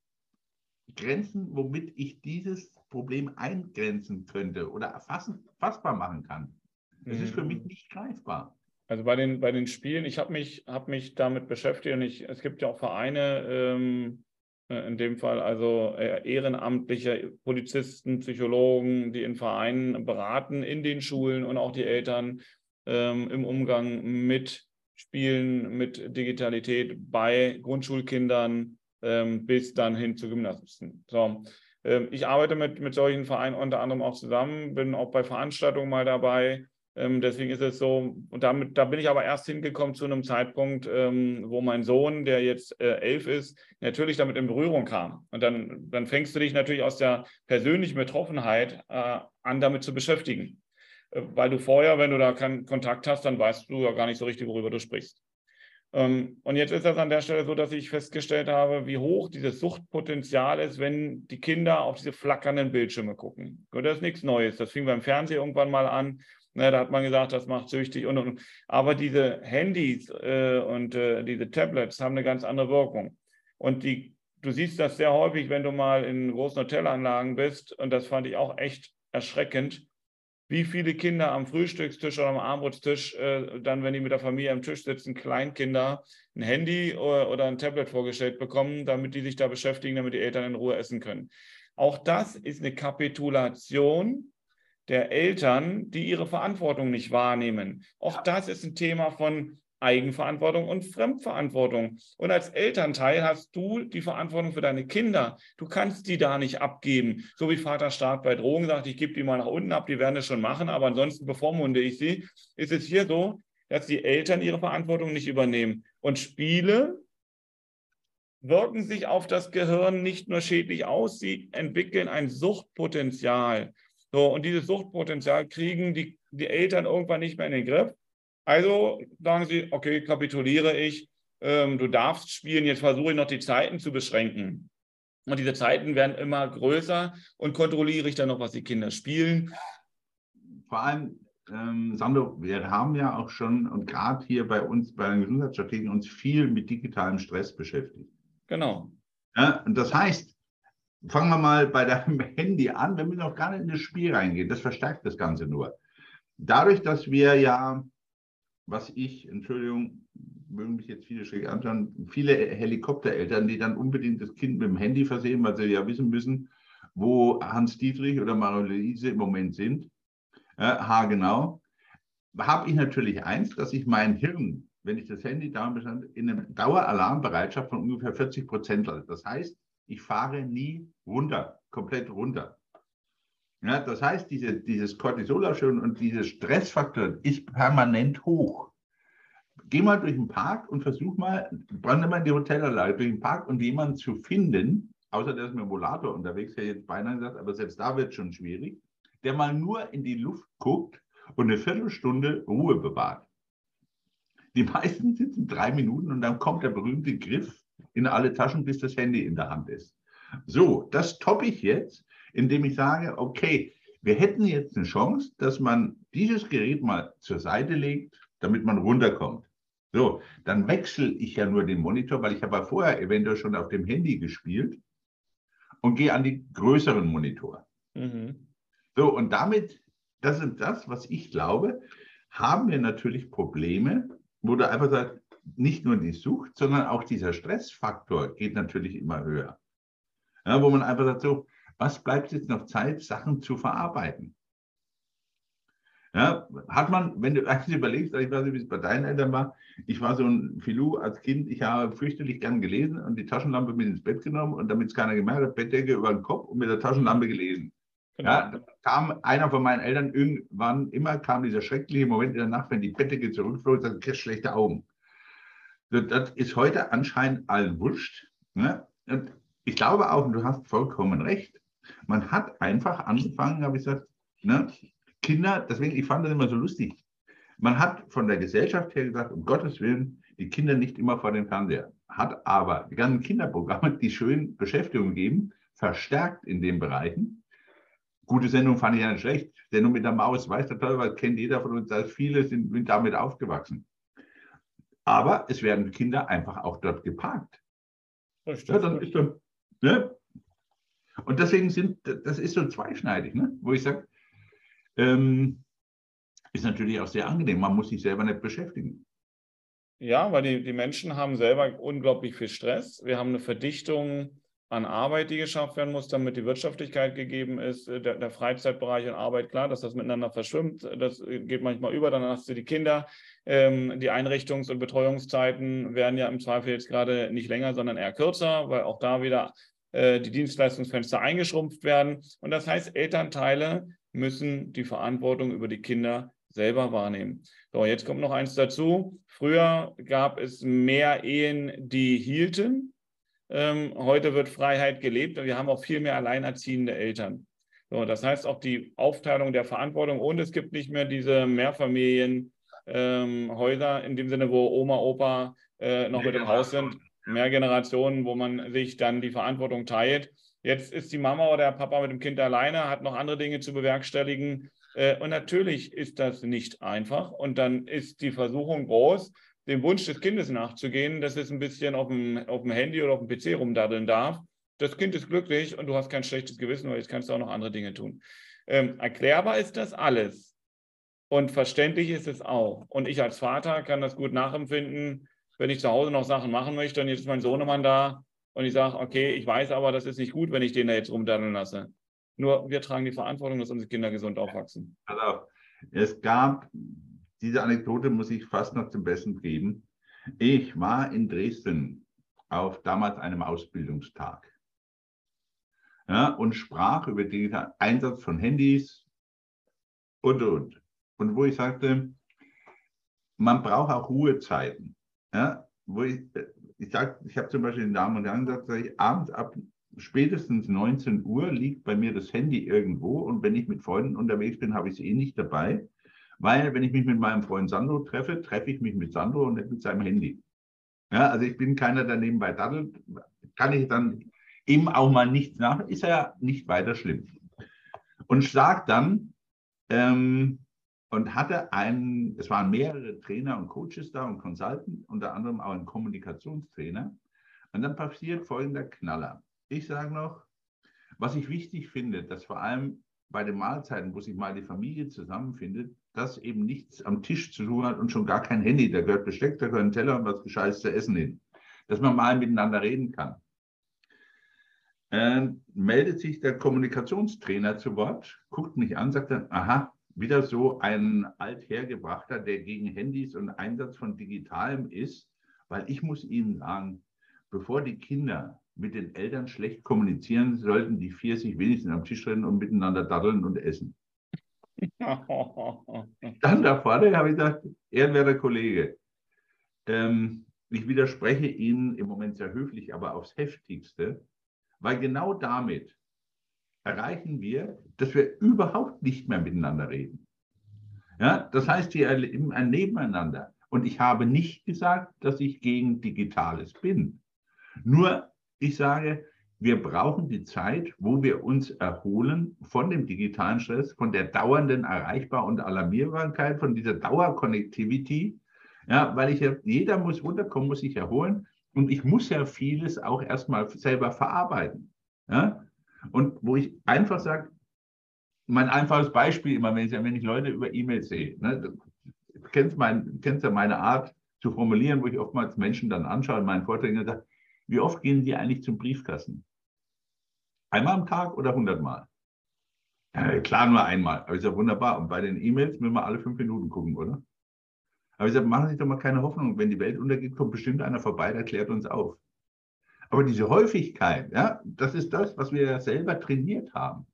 Grenzen, womit ich dieses Problem eingrenzen könnte oder erfassen, fassbar machen kann. Das mhm. ist für mich mhm. nicht greifbar. Also bei den, bei den Spielen, ich habe mich, hab mich damit beschäftigt und ich, es gibt ja auch Vereine, ähm, äh, in dem Fall also äh, ehrenamtliche Polizisten, Psychologen, die in Vereinen beraten, in den Schulen und auch die Eltern ähm, im Umgang mit Spielen, mit Digitalität bei Grundschulkindern ähm, bis dann hin zu Gymnasien. So. Ähm, ich arbeite mit, mit solchen Vereinen unter anderem auch zusammen, bin auch bei Veranstaltungen mal dabei. Ähm, deswegen ist es so, und damit, da bin ich aber erst hingekommen zu einem Zeitpunkt, ähm, wo mein Sohn, der jetzt äh, elf ist, natürlich damit in Berührung kam. Und dann, dann fängst du dich natürlich aus der persönlichen Betroffenheit äh, an, damit zu beschäftigen. Äh, weil du vorher, wenn du da keinen Kontakt hast, dann weißt du ja gar nicht so richtig, worüber du sprichst. Ähm, und jetzt ist das an der Stelle so, dass ich festgestellt habe, wie hoch dieses Suchtpotenzial ist, wenn die Kinder auf diese flackernden Bildschirme gucken. Und das ist nichts Neues. Das fing beim Fernsehen irgendwann mal an. Ne, da hat man gesagt, das macht süchtig und, und. Aber diese Handys äh, und äh, diese Tablets haben eine ganz andere Wirkung. Und die, du siehst das sehr häufig, wenn du mal in großen Hotelanlagen bist. Und das fand ich auch echt erschreckend wie viele Kinder am Frühstückstisch oder am Armutstisch, äh, dann, wenn die mit der Familie am Tisch sitzen, Kleinkinder, ein Handy oder, oder ein Tablet vorgestellt bekommen, damit die sich da beschäftigen, damit die Eltern in Ruhe essen können. Auch das ist eine Kapitulation der Eltern, die ihre Verantwortung nicht wahrnehmen. Auch das ist ein Thema von Eigenverantwortung und Fremdverantwortung. Und als Elternteil hast du die Verantwortung für deine Kinder. Du kannst die da nicht abgeben. So wie Vater Staat bei Drogen sagt, ich gebe die mal nach unten ab, die werden es schon machen, aber ansonsten bevormunde ich sie. Ist es hier so, dass die Eltern ihre Verantwortung nicht übernehmen. Und Spiele wirken sich auf das Gehirn nicht nur schädlich aus, sie entwickeln ein Suchtpotenzial. So, und dieses Suchtpotenzial kriegen die, die Eltern irgendwann nicht mehr in den Griff. Also sagen sie, okay, kapituliere ich, ähm, du darfst spielen, jetzt versuche ich noch die Zeiten zu beschränken. Und diese Zeiten werden immer größer und kontrolliere ich dann noch, was die Kinder spielen. Vor allem, ähm, Sandro, wir haben ja auch schon und gerade hier bei uns, bei den Gesundheitsstrategien, uns viel mit digitalem Stress beschäftigt. Genau. Ja, und das heißt, fangen wir mal bei deinem Handy an, wenn wir noch gar nicht in das Spiel reingehen, das verstärkt das Ganze nur. Dadurch, dass wir ja was ich, Entschuldigung, mögen mich jetzt viele schräg anschauen, viele Helikoptereltern, die dann unbedingt das Kind mit dem Handy versehen, weil sie ja wissen müssen, wo Hans Dietrich oder Marie-Louise im Moment sind, äh, genau, habe ich natürlich eins, dass ich mein Hirn, wenn ich das Handy da bestand, in einer Daueralarmbereitschaft von ungefähr 40 Prozent halte. Das heißt, ich fahre nie runter, komplett runter. Ja, das heißt, diese, dieses Cortisolausschüttung und dieses Stressfaktor ist permanent hoch. Geh mal durch den Park und versuch mal, brande mal in die Hotelanlage durch den Park und jemanden zu finden, außer der ist mit dem Volator unterwegs, der jetzt beinahe gesagt, aber selbst da wird es schon schwierig, der mal nur in die Luft guckt und eine Viertelstunde Ruhe bewahrt. Die meisten sitzen drei Minuten und dann kommt der berühmte Griff in alle Taschen, bis das Handy in der Hand ist. So, das toppe ich jetzt indem ich sage, okay, Wir hätten jetzt eine Chance, dass man dieses Gerät mal zur Seite legt, damit man runterkommt. So, dann wechsle ich ja nur den Monitor, weil ich habe ja vorher eventuell schon auf dem Handy gespielt und gehe an die größeren Monitor. Mhm. So, und damit, das ist das, was ich glaube, haben wir natürlich Probleme, wo du einfach sagst, nicht nur die Sucht, sondern auch dieser Stressfaktor geht natürlich immer höher. Ja, wo man einfach sagt, so, was bleibt jetzt noch Zeit, Sachen zu verarbeiten? Ja, hat man, wenn du eigentlich überlegst, ich weiß nicht, wie es bei deinen Eltern war, ich war so ein Filou als Kind, ich habe fürchterlich gern gelesen und die Taschenlampe mit ins Bett genommen und damit es keiner gemerkt hat, Bettdecke über den Kopf und mit der Taschenlampe gelesen. Genau. Ja, da kam einer von meinen Eltern irgendwann, immer kam dieser schreckliche Moment in der Nacht, wenn die Bettdecke zurückflog, dann kriegst du schlechte Augen. Das ist heute anscheinend allen wurscht. Ne? Ich glaube auch, du hast vollkommen recht, man hat einfach angefangen, habe ich gesagt, ne, Kinder, deswegen, ich fand das immer so lustig. Man hat von der Gesellschaft her gesagt, um Gottes Willen, die Kinder nicht immer vor dem Fernseher. Hat aber die ganzen Kinderprogramme, die schön Beschäftigung geben, verstärkt in den Bereichen. Gute Sendung fand ich ja nicht schlecht. Sendung mit der Maus, weiß der Teufel, kennt jeder von uns, dass viele sind damit aufgewachsen. Aber es werden Kinder einfach auch dort geparkt. Ja, dann ist dann, ne? Und deswegen sind, das ist so zweischneidig, ne? wo ich sage, ähm, ist natürlich auch sehr angenehm. Man muss sich selber nicht beschäftigen. Ja, weil die, die Menschen haben selber unglaublich viel Stress. Wir haben eine Verdichtung an Arbeit, die geschafft werden muss, damit die Wirtschaftlichkeit gegeben ist. Der, der, Freizeitbereich und Arbeit, klar, dass das miteinander verschwimmt. Das geht manchmal über. Dann hast du die Kinder. Ähm, die Einrichtungs- und Betreuungszeiten werden ja im Zweifel jetzt gerade nicht länger, sondern eher kürzer, weil auch da wieder äh, die Dienstleistungsfenster eingeschrumpft werden. Und das heißt, Elternteile müssen die Verantwortung über die Kinder selber wahrnehmen. So, jetzt kommt noch eins dazu. Früher gab es mehr Ehen, die hielten. Ähm, heute wird Freiheit gelebt und wir haben auch viel mehr alleinerziehende Eltern. So, das heißt auch die Aufteilung der Verantwortung und es gibt nicht mehr diese Mehrfamilienhäuser ähm, in dem Sinne, wo Oma, Opa äh, noch mit im Haus sind. Mehr Generationen, wo man sich dann die Verantwortung teilt. Jetzt ist die Mama oder der Papa mit dem Kind alleine, hat noch andere Dinge zu bewerkstelligen. Äh, und natürlich ist das nicht einfach. Und dann ist die Versuchung groß, dem Wunsch des Kindes nachzugehen, dass es ein bisschen auf dem, auf dem Handy oder auf dem PC rumdaddeln darf. Das Kind ist glücklich und du hast kein schlechtes Gewissen, weil jetzt kannst du auch noch andere Dinge tun. Ähm, erklärbar ist das alles. Und verständlich ist es auch. Und ich als Vater kann das gut nachempfinden, wenn ich zu Hause noch Sachen machen möchte und jetzt ist mein Sohnemann da und ich sage, okay, ich weiß aber, das ist nicht gut, wenn ich den da jetzt rumdaddeln lasse. Nur wir tragen die Verantwortung, dass unsere Kinder gesund aufwachsen. Also, es gab, diese Anekdote muss ich fast noch zum Besten geben. Ich war in Dresden auf damals einem Ausbildungstag ja, und sprach über den Einsatz von Handys und, und. Und wo ich sagte, man braucht auch Ruhezeiten. Ja, wo ich, ich ich habe zum Beispiel den Damen und Herren gesagt, ich, abends ab spätestens 19 Uhr liegt bei mir das Handy irgendwo und wenn ich mit Freunden unterwegs bin, habe ich es eh nicht dabei, weil wenn ich mich mit meinem Freund Sandro treffe, treffe ich mich mit Sandro und nicht mit seinem Handy. Ja, also ich bin keiner, der nebenbei daddelt, kann ich dann eben auch mal nichts nach, ist ja nicht weiter schlimm. Und sagt dann, ähm, und hatte einen, es waren mehrere Trainer und Coaches da und Consultants, unter anderem auch ein Kommunikationstrainer. Und dann passiert folgender Knaller. Ich sage noch, was ich wichtig finde, dass vor allem bei den Mahlzeiten, wo sich mal die Familie zusammenfindet, dass eben nichts am Tisch zu tun hat und schon gar kein Handy. Da gehört Besteck, da gehört ein Teller und was Gescheites zu essen hin. Dass man mal miteinander reden kann. Äh, meldet sich der Kommunikationstrainer zu Wort, guckt mich an, sagt dann, aha, wieder so ein althergebrachter, der gegen Handys und Einsatz von Digitalem ist, weil ich muss Ihnen sagen, bevor die Kinder mit den Eltern schlecht kommunizieren, sollten die vier sich wenigstens am Tisch rennen und miteinander daddeln und essen. Dann da vorne habe ich gesagt, ehrenwerter Kollege, ähm, ich widerspreche Ihnen im Moment sehr höflich, aber aufs heftigste, weil genau damit erreichen wir, dass wir überhaupt nicht mehr miteinander reden. Ja, das heißt, wir erleben ein Nebeneinander. Und ich habe nicht gesagt, dass ich gegen Digitales bin. Nur, ich sage, wir brauchen die Zeit, wo wir uns erholen von dem digitalen Stress, von der dauernden Erreichbar- und Alarmierbarkeit, von dieser Dauerkonnektivität. Ja, weil ich ja, jeder muss runterkommen, muss sich erholen. Und ich muss ja vieles auch erstmal selber verarbeiten. Ja? Und wo ich einfach sage, mein einfaches Beispiel immer, wenn ich, wenn ich Leute über E-Mails sehe, ne, du kennst, mein, kennst ja meine Art zu formulieren, wo ich oftmals Menschen dann anschaue in meinen Vorträgen und sage, wie oft gehen die eigentlich zum Briefkasten? Einmal am Tag oder hundertmal? Ja, klar, nur einmal. Aber ist ja wunderbar. Und bei den E-Mails müssen wir alle fünf Minuten gucken, oder? Aber ich sage, machen Sie sich doch mal keine Hoffnung. Wenn die Welt untergeht, kommt bestimmt einer vorbei, der klärt uns auf. Aber diese Häufigkeit, ja, das ist das, was wir ja selber trainiert haben.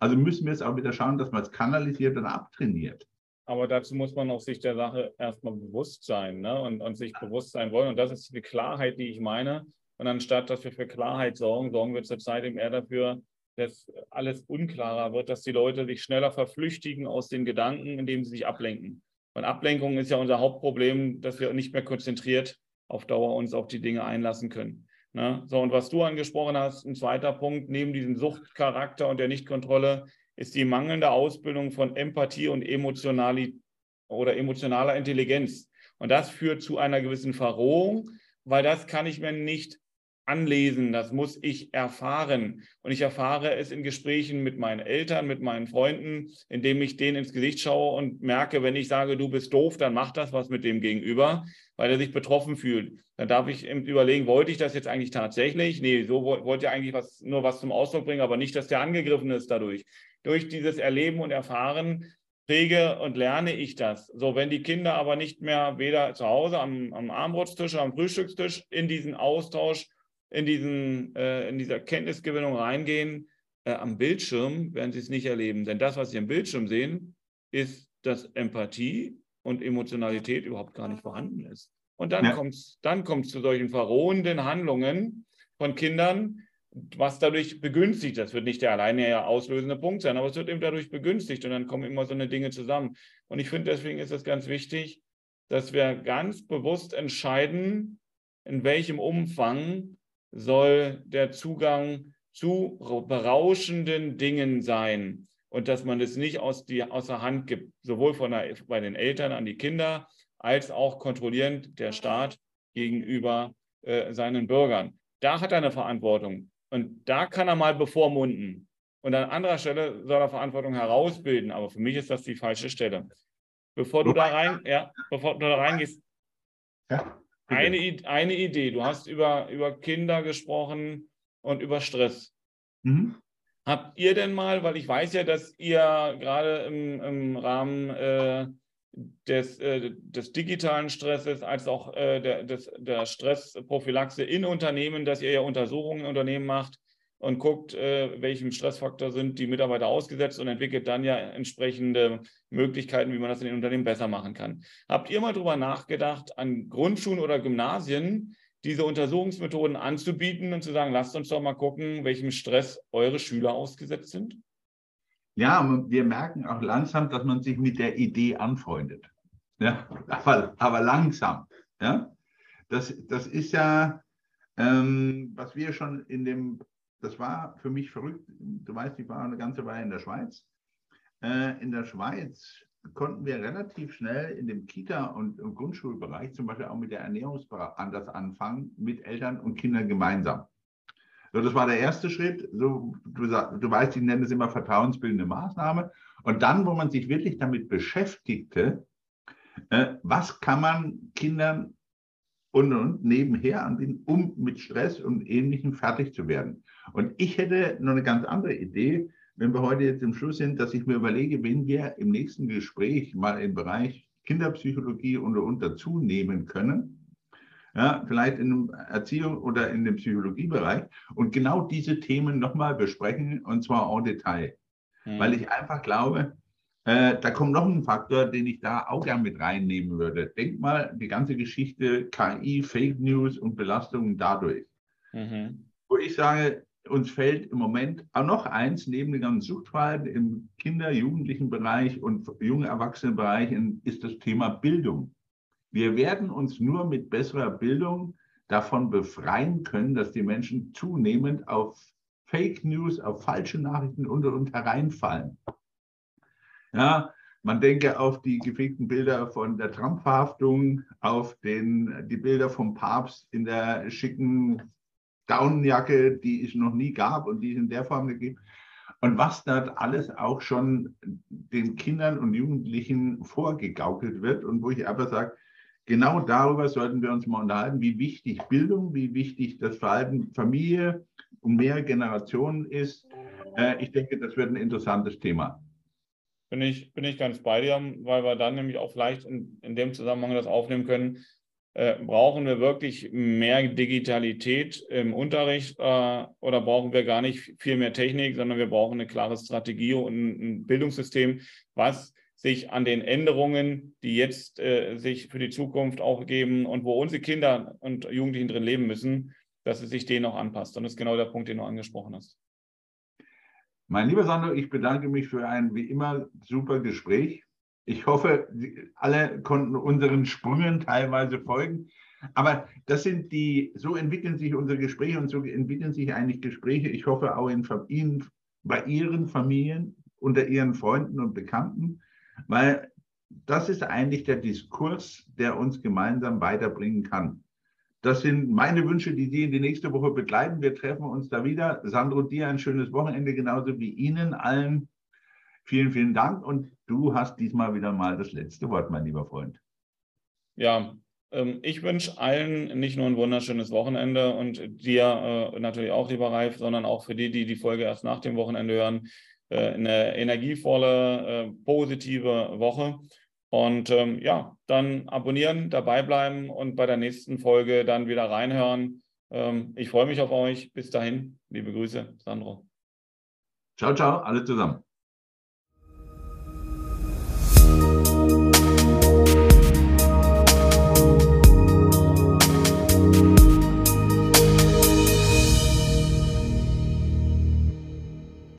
Also müssen wir es auch wieder schauen, dass man es kanalisiert und abtrainiert. Aber dazu muss man auch sich der Sache erstmal bewusst sein ne? und, und sich bewusst sein wollen. Und das ist die Klarheit, die ich meine. Und anstatt, dass wir für Klarheit sorgen, sorgen wir zurzeit eben eher dafür, dass alles unklarer wird, dass die Leute sich schneller verflüchtigen aus den Gedanken, indem sie sich ablenken. Und Ablenkung ist ja unser Hauptproblem, dass wir nicht mehr konzentriert auf Dauer uns auf die Dinge einlassen können. Ne? So, und was du angesprochen hast, ein zweiter Punkt, neben diesem Suchtcharakter und der Nichtkontrolle, ist die mangelnde Ausbildung von Empathie und emotionali oder emotionaler Intelligenz. Und das führt zu einer gewissen Verrohung, weil das kann ich mir nicht anlesen, das muss ich erfahren. Und ich erfahre es in Gesprächen mit meinen Eltern, mit meinen Freunden, indem ich denen ins Gesicht schaue und merke, wenn ich sage, du bist doof, dann macht das was mit dem Gegenüber, weil er sich betroffen fühlt. Dann darf ich überlegen, wollte ich das jetzt eigentlich tatsächlich? Nee, so wollte ich eigentlich was, nur was zum Ausdruck bringen, aber nicht, dass der angegriffen ist dadurch. Durch dieses Erleben und Erfahren präge und lerne ich das. So, wenn die Kinder aber nicht mehr weder zu Hause am, am Armbrotstisch oder am Frühstückstisch in diesen Austausch in, diesen, äh, in dieser Kenntnisgewinnung reingehen, äh, am Bildschirm werden sie es nicht erleben. Denn das, was sie am Bildschirm sehen, ist, dass Empathie und Emotionalität überhaupt gar nicht vorhanden ist. Und dann ja. kommt es dann kommt's zu solchen verrohenden Handlungen von Kindern, was dadurch begünstigt. Das wird nicht der alleine auslösende Punkt sein, aber es wird eben dadurch begünstigt und dann kommen immer so eine Dinge zusammen. Und ich finde, deswegen ist es ganz wichtig, dass wir ganz bewusst entscheiden, in welchem Umfang soll der Zugang zu berauschenden Dingen sein und dass man es nicht aus, die, aus der Hand gibt, sowohl von der, bei den Eltern an die Kinder als auch kontrollierend der Staat gegenüber äh, seinen Bürgern. Da hat er eine Verantwortung und da kann er mal bevormunden. Und an anderer Stelle soll er Verantwortung herausbilden, aber für mich ist das die falsche Stelle. Bevor du da rein, ja, bevor du da reingehst, ja. Eine, eine Idee. Du hast über, über Kinder gesprochen und über Stress. Mhm. Habt ihr denn mal, weil ich weiß ja, dass ihr gerade im, im Rahmen äh, des, äh, des digitalen Stresses als auch äh, der, des, der Stressprophylaxe in Unternehmen, dass ihr ja Untersuchungen in Unternehmen macht, und guckt, äh, welchem Stressfaktor sind die Mitarbeiter ausgesetzt und entwickelt dann ja entsprechende Möglichkeiten, wie man das in den Unternehmen besser machen kann. Habt ihr mal darüber nachgedacht, an Grundschulen oder Gymnasien diese Untersuchungsmethoden anzubieten und zu sagen, lasst uns doch mal gucken, welchem Stress eure Schüler ausgesetzt sind? Ja, wir merken auch langsam, dass man sich mit der Idee anfreundet. Ja, aber, aber langsam. Ja, das, das ist ja, ähm, was wir schon in dem das war für mich verrückt. Du weißt, ich war eine ganze Weile in der Schweiz. Äh, in der Schweiz konnten wir relativ schnell in dem Kita- und Grundschulbereich zum Beispiel auch mit der Ernährungsberatung anders anfangen, mit Eltern und Kindern gemeinsam. So, das war der erste Schritt. So, du, du weißt, ich nenne es immer vertrauensbildende Maßnahme. Und dann, wo man sich wirklich damit beschäftigte, äh, was kann man Kindern und, und nebenher anbieten, um mit Stress und Ähnlichem fertig zu werden. Und ich hätte noch eine ganz andere Idee, wenn wir heute jetzt im Schluss sind, dass ich mir überlege, wenn wir im nächsten Gespräch mal im Bereich Kinderpsychologie und, und dazu nehmen können, ja, vielleicht in einem Erziehung oder in dem Psychologiebereich und genau diese Themen nochmal besprechen und zwar en Detail. Mhm. Weil ich einfach glaube, äh, da kommt noch ein Faktor, den ich da auch gern mit reinnehmen würde. Denk mal, die ganze Geschichte KI, Fake News und Belastungen dadurch. Mhm. Wo ich sage, uns fällt im Moment auch noch eins neben den ganzen Suchtverhalten im Kinder-, Jugendlichen Bereich und junge Erwachsenenbereich ist das Thema Bildung. Wir werden uns nur mit besserer Bildung davon befreien können, dass die Menschen zunehmend auf Fake News, auf falsche Nachrichten und, und hereinfallen. Ja, man denke auf die gefegten Bilder von der Trump-Verhaftung, auf den, die Bilder vom Papst in der schicken Daunenjacke, die es noch nie gab und die es in der Form gegeben. Und was dort alles auch schon den Kindern und Jugendlichen vorgegaukelt wird und wo ich aber sage, genau darüber sollten wir uns mal unterhalten, wie wichtig Bildung, wie wichtig das Verhalten Familie und mehr Generationen ist. Äh, ich denke, das wird ein interessantes Thema. Bin ich, bin ich ganz bei dir, weil wir dann nämlich auch vielleicht in, in dem Zusammenhang das aufnehmen können. Äh, brauchen wir wirklich mehr Digitalität im Unterricht äh, oder brauchen wir gar nicht viel mehr Technik, sondern wir brauchen eine klare Strategie und ein Bildungssystem, was sich an den Änderungen, die jetzt äh, sich für die Zukunft auch geben und wo unsere Kinder und Jugendlichen drin leben müssen, dass es sich denen auch anpasst. Und das ist genau der Punkt, den du angesprochen hast. Mein lieber Sandro, ich bedanke mich für ein wie immer super Gespräch. Ich hoffe, alle konnten unseren Sprüngen teilweise folgen. Aber das sind die, so entwickeln sich unsere Gespräche und so entwickeln sich eigentlich Gespräche. Ich hoffe auch in Ihnen, bei Ihren Familien, unter Ihren Freunden und Bekannten weil das ist eigentlich der Diskurs, der uns gemeinsam weiterbringen kann. Das sind meine Wünsche, die Sie in die nächste Woche begleiten. Wir treffen uns da wieder. Sandro, dir ein schönes Wochenende, genauso wie Ihnen allen. Vielen, vielen Dank. Und du hast diesmal wieder mal das letzte Wort, mein lieber Freund. Ja, ähm, ich wünsche allen nicht nur ein wunderschönes Wochenende und dir äh, natürlich auch, lieber Ralf, sondern auch für die, die die Folge erst nach dem Wochenende hören, äh, eine energievolle, äh, positive Woche. Und ähm, ja, dann abonnieren, dabei bleiben und bei der nächsten Folge dann wieder reinhören. Ähm, ich freue mich auf euch. Bis dahin, liebe Grüße, Sandro. Ciao, ciao, alle zusammen.